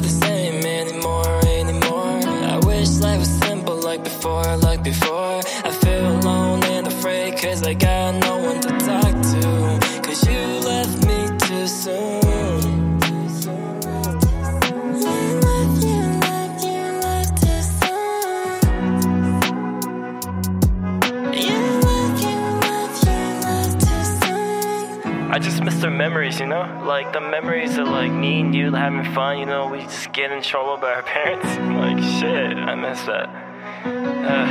the same anymore, anymore. I wish life was simple like before, like before. I feel alone and afraid, cause I got no one to memories, you know? Like the memories of like me and you having fun, you know, we just get in trouble by our parents. Like shit, I miss that. Uh.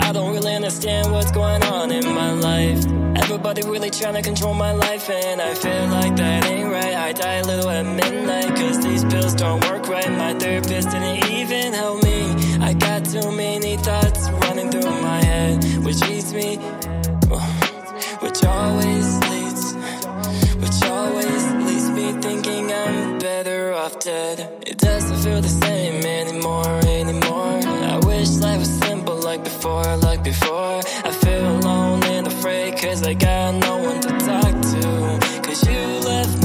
I don't really understand what's going on in my life. Everybody really trying to control my life, and I feel like that ain't right. I die a little at midnight, cause these pills don't work right. My therapist didn't even help me. I got too many thoughts running through my head, which me, which always leads, which always leads me thinking I'm better off dead. It doesn't feel the same anymore, anymore. I wish life was simple like before, like before. I feel alone and afraid, cause I got no one to talk to. Cause you left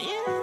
Yeah.